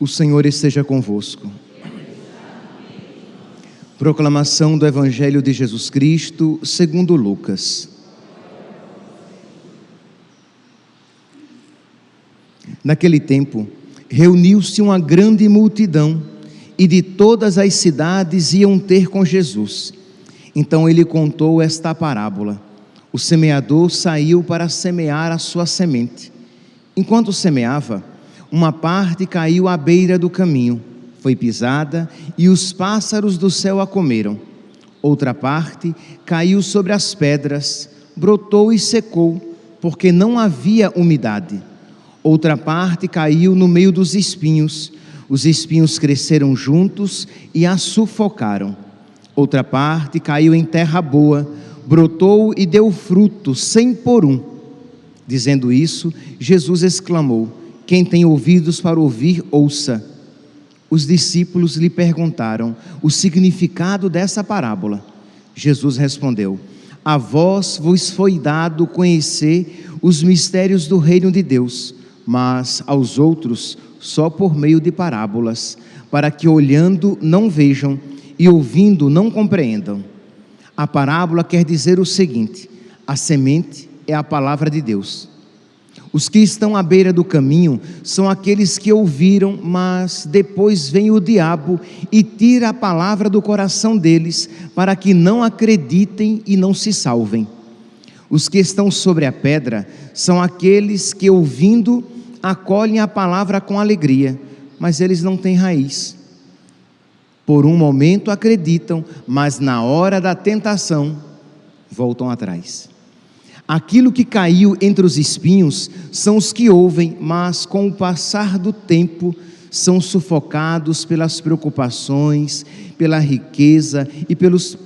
O Senhor esteja convosco. Proclamação do Evangelho de Jesus Cristo, segundo Lucas. Naquele tempo, reuniu-se uma grande multidão e de todas as cidades iam ter com Jesus. Então ele contou esta parábola: O semeador saiu para semear a sua semente. Enquanto semeava, uma parte caiu à beira do caminho, foi pisada e os pássaros do céu a comeram. Outra parte caiu sobre as pedras, brotou e secou, porque não havia umidade. Outra parte caiu no meio dos espinhos, os espinhos cresceram juntos e a sufocaram. Outra parte caiu em terra boa, brotou e deu fruto, sem por um. Dizendo isso, Jesus exclamou: quem tem ouvidos para ouvir, ouça. Os discípulos lhe perguntaram o significado dessa parábola. Jesus respondeu: A vós vos foi dado conhecer os mistérios do reino de Deus, mas aos outros só por meio de parábolas, para que olhando não vejam e ouvindo não compreendam. A parábola quer dizer o seguinte: a semente é a palavra de Deus. Os que estão à beira do caminho são aqueles que ouviram, mas depois vem o diabo e tira a palavra do coração deles, para que não acreditem e não se salvem. Os que estão sobre a pedra são aqueles que, ouvindo, acolhem a palavra com alegria, mas eles não têm raiz. Por um momento acreditam, mas na hora da tentação voltam atrás. Aquilo que caiu entre os espinhos são os que ouvem, mas com o passar do tempo são sufocados pelas preocupações, pela riqueza e pelos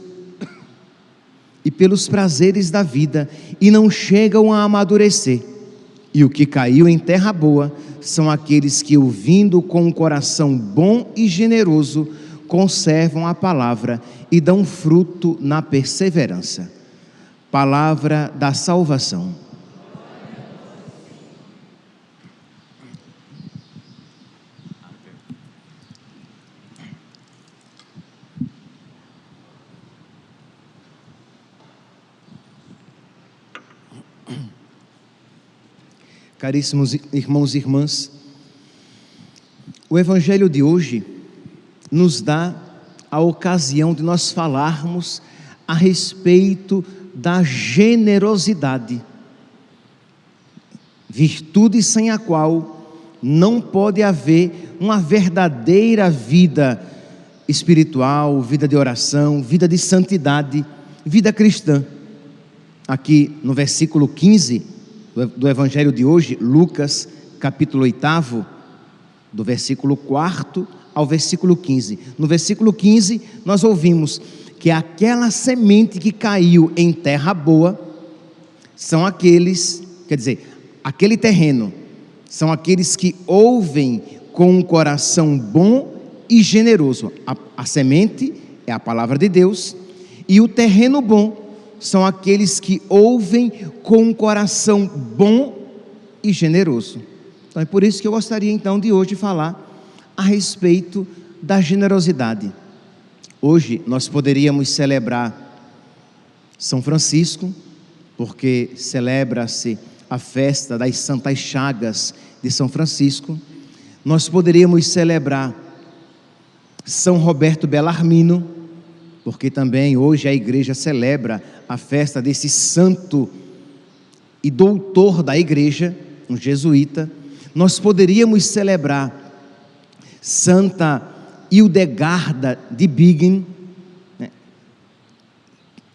e pelos prazeres da vida e não chegam a amadurecer. E o que caiu em terra boa são aqueles que, ouvindo com um coração bom e generoso, conservam a palavra e dão fruto na perseverança palavra da salvação. Caríssimos irmãos e irmãs, o Evangelho de hoje nos dá a ocasião de nós falarmos a respeito da generosidade, virtude sem a qual não pode haver uma verdadeira vida espiritual, vida de oração, vida de santidade, vida cristã. Aqui no versículo 15 do Evangelho de hoje, Lucas, capítulo 8, do versículo 4 ao versículo 15. No versículo 15, nós ouvimos: que aquela semente que caiu em terra boa são aqueles, quer dizer, aquele terreno, são aqueles que ouvem com um coração bom e generoso. A, a semente é a palavra de Deus, e o terreno bom são aqueles que ouvem com um coração bom e generoso. Então é por isso que eu gostaria então de hoje falar a respeito da generosidade. Hoje nós poderíamos celebrar São Francisco, porque celebra-se a festa das Santas Chagas de São Francisco. Nós poderíamos celebrar São Roberto Bellarmino, porque também hoje a igreja celebra a festa desse santo e doutor da igreja, um jesuíta. Nós poderíamos celebrar Santa Hildegarda de Bingen, né,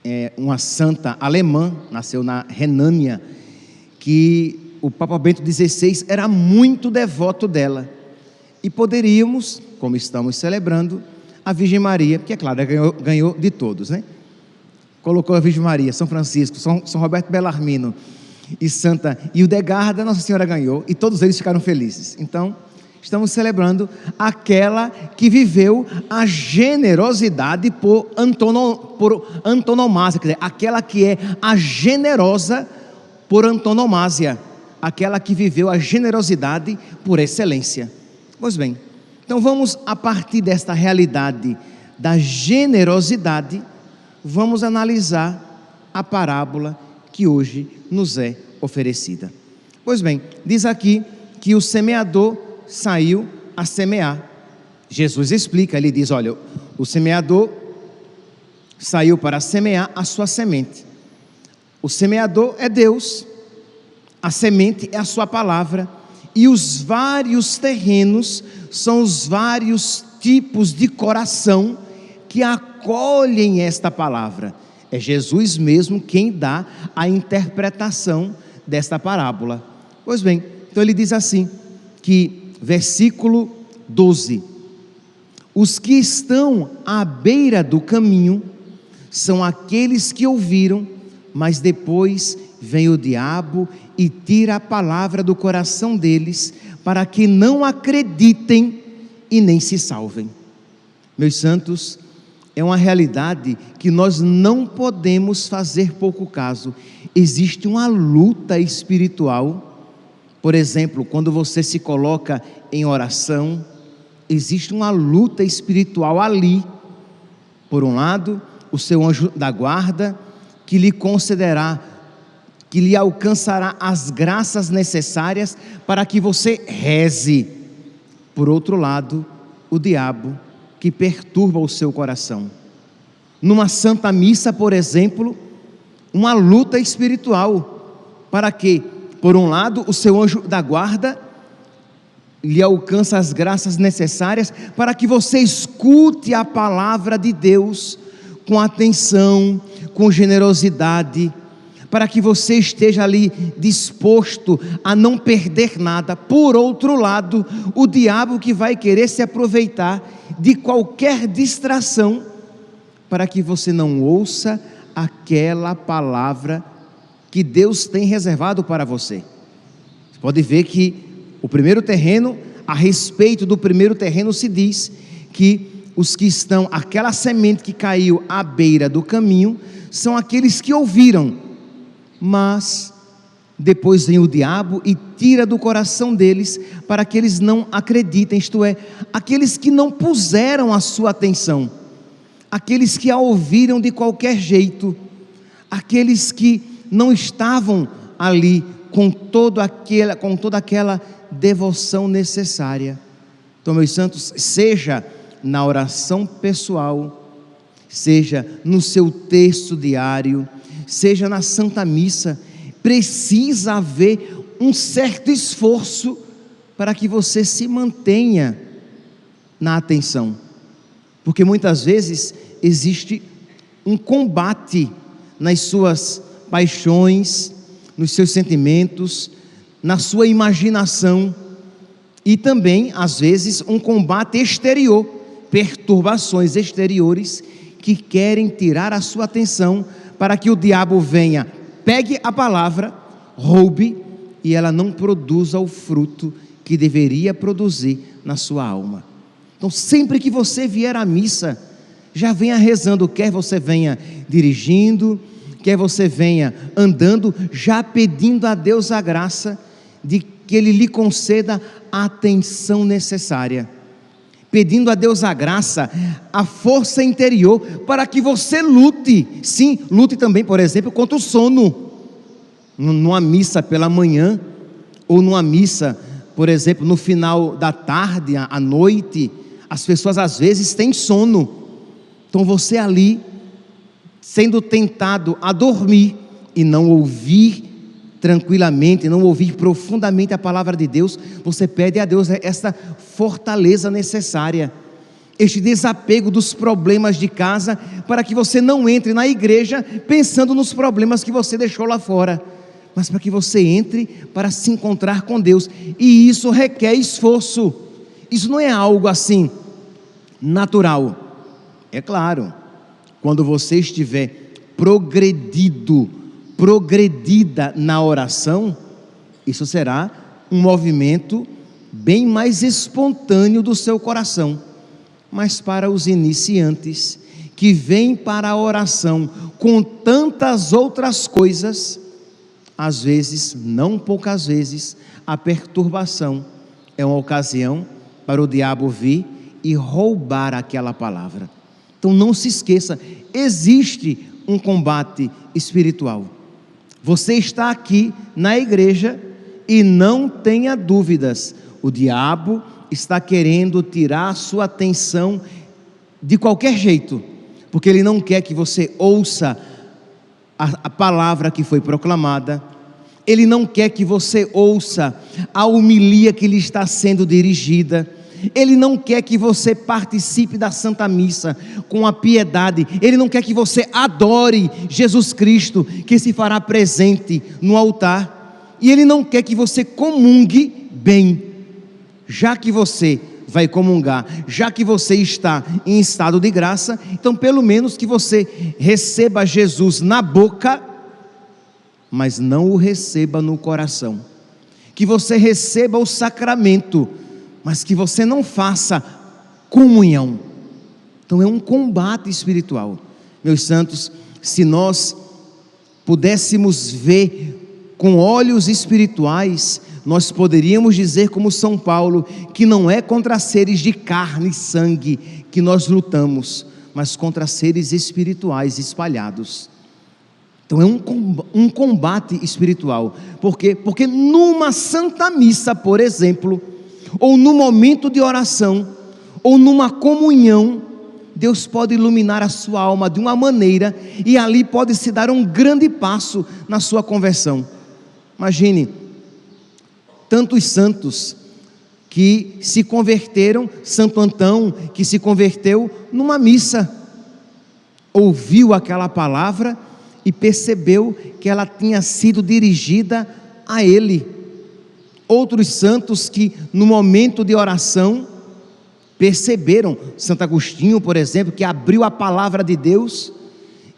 é uma santa alemã, nasceu na Renânia, que o Papa Bento XVI era muito devoto dela. E poderíamos, como estamos celebrando, a Virgem Maria, porque é claro, ganhou, ganhou de todos, né? Colocou a Virgem Maria, São Francisco, São, São Roberto Bellarmino e Santa Hildegarda, Nossa Senhora ganhou, e todos eles ficaram felizes. Então, Estamos celebrando aquela que viveu a generosidade por, antono, por antonomásia, quer dizer, aquela que é a generosa por antonomásia, aquela que viveu a generosidade por excelência. Pois bem, Então vamos, a partir desta realidade da generosidade, vamos analisar a parábola que hoje nos é oferecida. Pois bem, diz aqui que o semeador saiu a semear. Jesus explica, ele diz: olha, o semeador saiu para semear a sua semente. O semeador é Deus, a semente é a sua palavra, e os vários terrenos são os vários tipos de coração que acolhem esta palavra. É Jesus mesmo quem dá a interpretação desta parábola. Pois bem, então ele diz assim: que versículo 12: Os que estão à beira do caminho são aqueles que ouviram, mas depois vem o diabo e tira a palavra do coração deles, para que não acreditem e nem se salvem. Meus santos, é uma realidade que nós não podemos fazer pouco caso. Existe uma luta espiritual. Por exemplo, quando você se coloca em oração, existe uma luta espiritual ali. Por um lado, o seu anjo da guarda, que lhe concederá, que lhe alcançará as graças necessárias para que você reze. Por outro lado, o diabo que perturba o seu coração. Numa santa missa, por exemplo, uma luta espiritual, para que, por um lado, o seu anjo da guarda lhe alcança as graças necessárias para que você escute a palavra de Deus com atenção, com generosidade, para que você esteja ali disposto a não perder nada. Por outro lado, o diabo que vai querer se aproveitar de qualquer distração para que você não ouça aquela palavra que Deus tem reservado para você. Você pode ver que o primeiro terreno, a respeito do primeiro terreno, se diz que os que estão, aquela semente que caiu à beira do caminho, são aqueles que ouviram mas depois vem o diabo e tira do coração deles para que eles não acreditem, isto é, aqueles que não puseram a sua atenção, aqueles que a ouviram de qualquer jeito, aqueles que não estavam ali com, todo aquela, com toda aquela devoção necessária. Então, meus santos, seja na oração pessoal, seja no seu texto diário, seja na Santa Missa, precisa haver um certo esforço para que você se mantenha na atenção. Porque muitas vezes existe um combate nas suas paixões, nos seus sentimentos, na sua imaginação e também, às vezes, um combate exterior, perturbações exteriores que querem tirar a sua atenção para que o diabo venha, pegue a palavra, roube e ela não produza o fruto que deveria produzir na sua alma. Então, sempre que você vier à missa, já venha rezando, quer você venha dirigindo, quer você venha andando, já pedindo a Deus a graça de que Ele lhe conceda a atenção necessária pedindo a Deus a graça, a força interior para que você lute. Sim, lute também, por exemplo, contra o sono. Numa missa pela manhã, ou numa missa, por exemplo, no final da tarde, à noite, as pessoas às vezes têm sono. Então você ali, sendo tentado a dormir e não ouvir tranquilamente, não ouvir profundamente a palavra de Deus, você pede a Deus esta fortaleza necessária, este desapego dos problemas de casa, para que você não entre na igreja pensando nos problemas que você deixou lá fora, mas para que você entre para se encontrar com Deus, e isso requer esforço, isso não é algo assim natural. É claro, quando você estiver progredido progredida na oração, isso será um movimento bem mais espontâneo do seu coração. Mas para os iniciantes que vêm para a oração com tantas outras coisas, às vezes, não poucas vezes, a perturbação é uma ocasião para o diabo vir e roubar aquela palavra. Então não se esqueça, existe um combate espiritual. Você está aqui na igreja e não tenha dúvidas, o diabo está querendo tirar a sua atenção de qualquer jeito, porque ele não quer que você ouça a, a palavra que foi proclamada, ele não quer que você ouça a homilia que lhe está sendo dirigida. Ele não quer que você participe da Santa Missa com a piedade. Ele não quer que você adore Jesus Cristo, que se fará presente no altar. E ele não quer que você comungue bem. Já que você vai comungar, já que você está em estado de graça, então pelo menos que você receba Jesus na boca, mas não o receba no coração. Que você receba o sacramento, mas que você não faça comunhão. Então é um combate espiritual. Meus santos, se nós pudéssemos ver com olhos espirituais, nós poderíamos dizer, como São Paulo, que não é contra seres de carne e sangue que nós lutamos, mas contra seres espirituais espalhados. Então é um, combate espiritual. Por quê? Porque numa santa missa, por exemplo, ou no momento de oração, ou numa comunhão, Deus pode iluminar a sua alma de uma maneira e ali pode se dar um grande passo na sua conversão. Imagine, tantos santos que se converteram, Santo Antão, que se converteu numa missa, ouviu aquela palavra e percebeu que ela tinha sido dirigida a ele outros santos que, no momento de oração, perceberam, Santo Agostinho, por exemplo, que abriu a palavra de Deus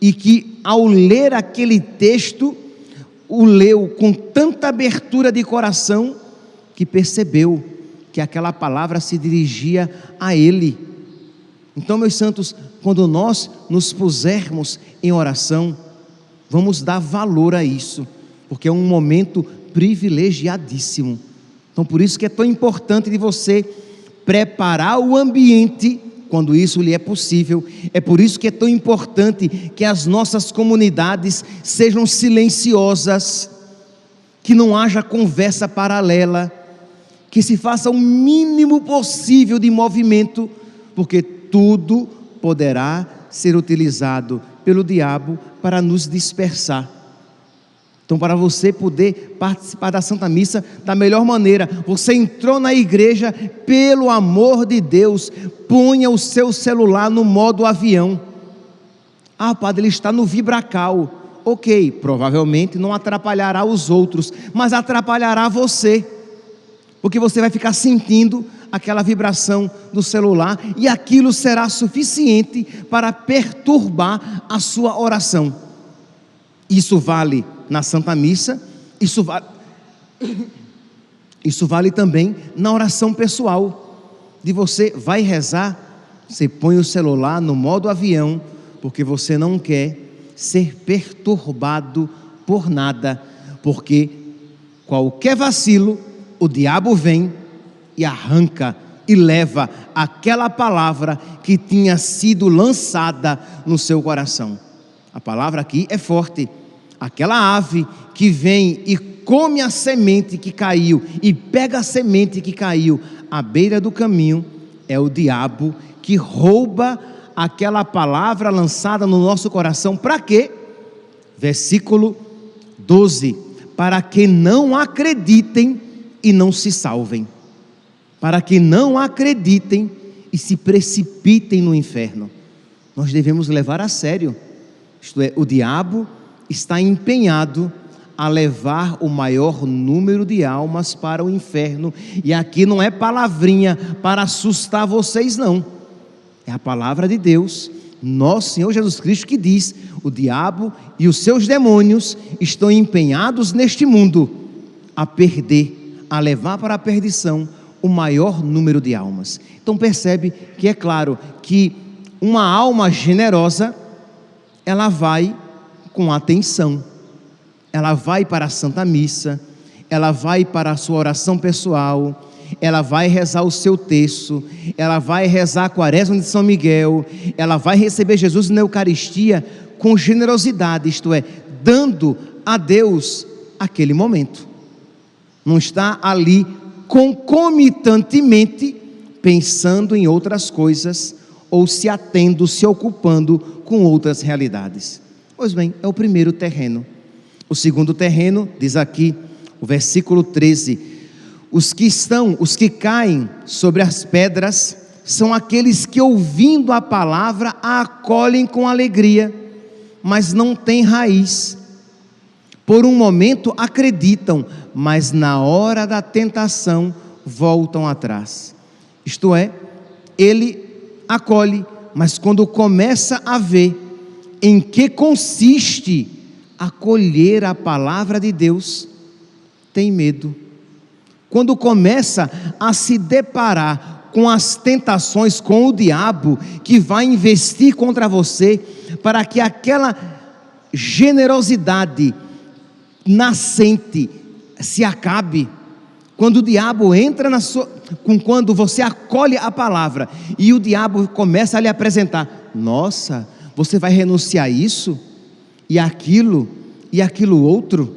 e que, ao ler aquele texto, o leu com tanta abertura de coração que percebeu que aquela palavra se dirigia a ele. Então, meus santos, quando nós nos pusermos em oração, vamos dar valor a isso, porque é um momento privilegiadíssimo. Então, por isso que é tão importante de você preparar o ambiente quando isso lhe é possível. É por isso que é tão importante que as nossas comunidades sejam silenciosas, que não haja conversa paralela, que se faça o mínimo possível de movimento, porque tudo poderá ser utilizado pelo diabo para nos dispersar. Então, para você poder participar da Santa Missa da melhor maneira, você entrou na igreja, pelo amor de Deus, ponha o seu celular no modo avião. Ah, padre, ele está no vibracal. Ok, provavelmente não atrapalhará os outros, mas atrapalhará você, porque você vai ficar sentindo aquela vibração do celular e aquilo será suficiente para perturbar a sua oração. Isso vale na Santa Missa, isso vale, isso vale também na oração pessoal. De você vai rezar, você põe o celular no modo avião, porque você não quer ser perturbado por nada, porque qualquer vacilo, o diabo vem e arranca e leva aquela palavra que tinha sido lançada no seu coração. A palavra aqui é forte aquela ave que vem e come a semente que caiu e pega a semente que caiu à beira do caminho, é o diabo que rouba aquela palavra lançada no nosso coração. Para quê? Versículo 12: Para que não acreditem e não se salvem. Para que não acreditem e se precipitem no inferno. Nós devemos levar a sério. Isto é, o diabo está empenhado a levar o maior número de almas para o inferno. E aqui não é palavrinha para assustar vocês, não. É a palavra de Deus, nosso Senhor Jesus Cristo, que diz: o diabo e os seus demônios estão empenhados neste mundo a perder, a levar para a perdição o maior número de almas. Então percebe que é claro que uma alma generosa ela vai com atenção. Ela vai para a Santa Missa, ela vai para a sua oração pessoal, ela vai rezar o seu texto, ela vai rezar a quaresma de São Miguel, ela vai receber Jesus na Eucaristia com generosidade, isto é, dando a Deus aquele momento. Não está ali concomitantemente pensando em outras coisas ou se atendo, se ocupando com outras realidades. Pois bem, é o primeiro terreno. O segundo terreno, diz aqui o versículo 13: os que estão, os que caem sobre as pedras, são aqueles que, ouvindo a palavra, a acolhem com alegria, mas não têm raiz. Por um momento acreditam, mas na hora da tentação voltam atrás. Isto é, ele acolhe, mas quando começa a ver em que consiste acolher a palavra de Deus, tem medo. Quando começa a se deparar com as tentações, com o diabo que vai investir contra você, para que aquela generosidade nascente se acabe. Quando o diabo entra na sua, com quando você acolhe a palavra e o diabo começa a lhe apresentar, nossa, você vai renunciar a isso e aquilo e aquilo outro.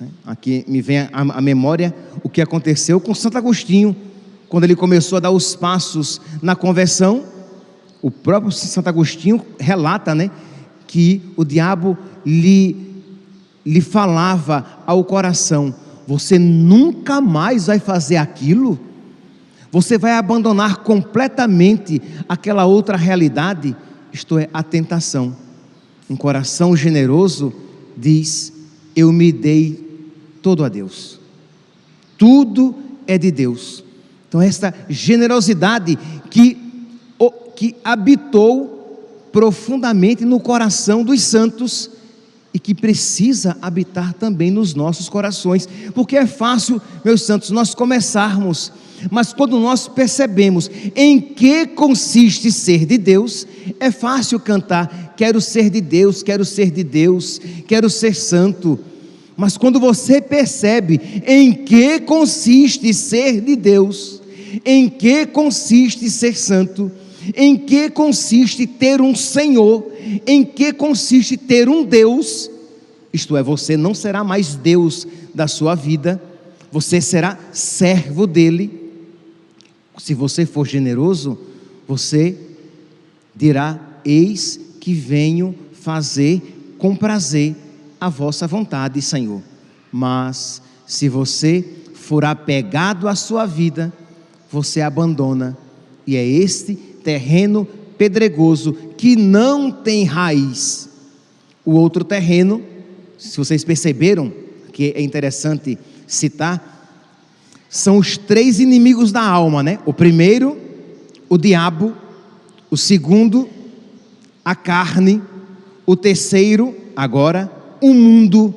Né? Aqui me vem a memória o que aconteceu com Santo Agostinho, quando ele começou a dar os passos na conversão. O próprio Santo Agostinho relata, né, que o diabo lhe lhe falava ao coração: você nunca mais vai fazer aquilo. Você vai abandonar completamente aquela outra realidade, isto é, a tentação. Um coração generoso diz: Eu me dei todo a Deus. Tudo é de Deus. Então, esta generosidade que, que habitou profundamente no coração dos santos e que precisa habitar também nos nossos corações, porque é fácil, meus santos, nós começarmos, mas quando nós percebemos em que consiste ser de Deus, é fácil cantar: quero ser de Deus, quero ser de Deus, quero ser santo. Mas quando você percebe em que consiste ser de Deus, em que consiste ser santo, em que consiste ter um Senhor, em que consiste ter um Deus, isto é, você não será mais Deus da sua vida, você será servo dele. Se você for generoso, você dirá: Eis que venho fazer com prazer a vossa vontade, Senhor. Mas se você for apegado à sua vida, você abandona, e é este terreno pedregoso que não tem raiz. O outro terreno, se vocês perceberam, que é interessante citar, são os três inimigos da alma, né? O primeiro, o diabo, o segundo, a carne, o terceiro, agora, o mundo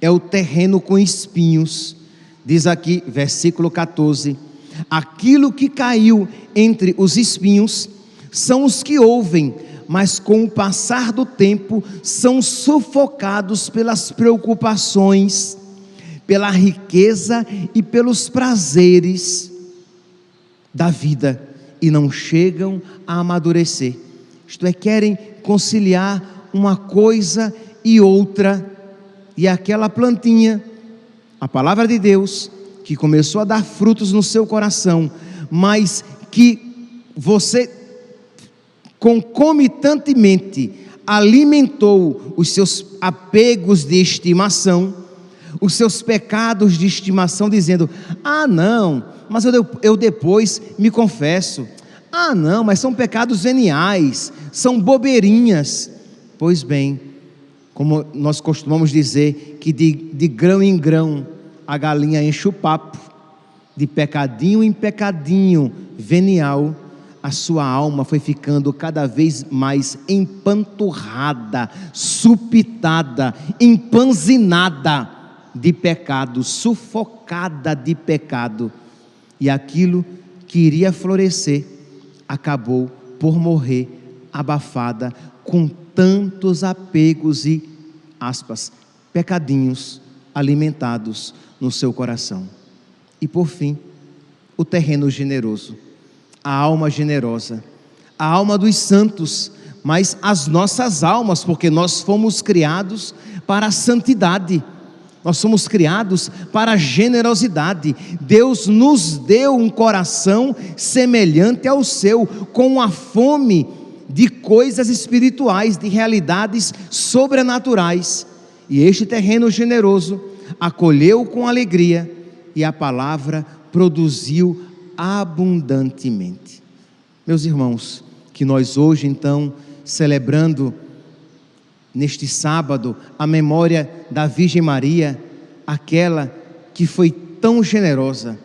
é o terreno com espinhos. Diz aqui, versículo 14: aquilo que caiu entre os espinhos são os que ouvem, mas com o passar do tempo são sufocados pelas preocupações, pela riqueza e pelos prazeres da vida e não chegam a amadurecer. Isto é, querem conciliar uma coisa e outra, e aquela plantinha, a palavra de Deus, que começou a dar frutos no seu coração, mas que você concomitantemente alimentou os seus apegos de estimação, os seus pecados de estimação, dizendo: Ah, não, mas eu, eu depois me confesso. Ah, não, mas são pecados veniais, são bobeirinhas. Pois bem, como nós costumamos dizer, que de, de grão em grão a galinha enche o papo, de pecadinho em pecadinho venial a sua alma foi ficando cada vez mais empanturrada, supitada, empanzinada de pecado, sufocada de pecado. E aquilo que iria florescer acabou por morrer abafada com tantos apegos e aspas, pecadinhos alimentados no seu coração. E por fim, o terreno generoso, a alma generosa, a alma dos santos, mas as nossas almas, porque nós fomos criados para a santidade. Nós somos criados para a generosidade. Deus nos deu um coração semelhante ao seu, com a fome de coisas espirituais, de realidades sobrenaturais. E este terreno generoso acolheu com alegria e a palavra produziu abundantemente. Meus irmãos, que nós hoje então, celebrando neste sábado a memória da Virgem Maria, aquela que foi tão generosa,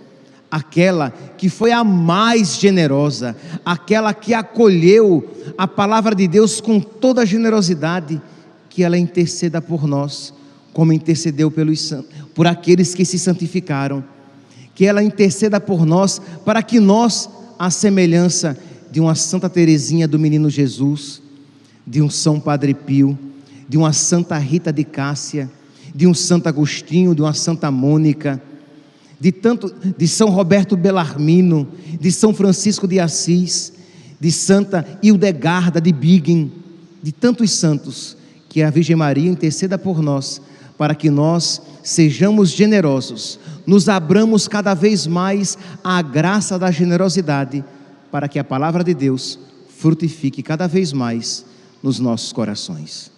aquela que foi a mais generosa, aquela que acolheu a palavra de Deus com toda a generosidade, que ela interceda por nós, como intercedeu pelos por aqueles que se santificaram, que ela interceda por nós para que nós, à semelhança de uma Santa Teresinha do Menino Jesus, de um São Padre Pio, de uma Santa Rita de Cássia, de um Santo Agostinho, de uma Santa Mônica, de tanto de São Roberto Bellarmino, de São Francisco de Assis, de Santa Hildegarda de Bingen, de tantos santos, que a Virgem Maria interceda por nós, para que nós sejamos generosos, nos abramos cada vez mais à graça da generosidade, para que a palavra de Deus frutifique cada vez mais nos nossos corações.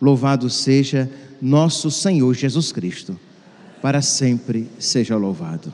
Louvado seja nosso Senhor Jesus Cristo, para sempre seja louvado.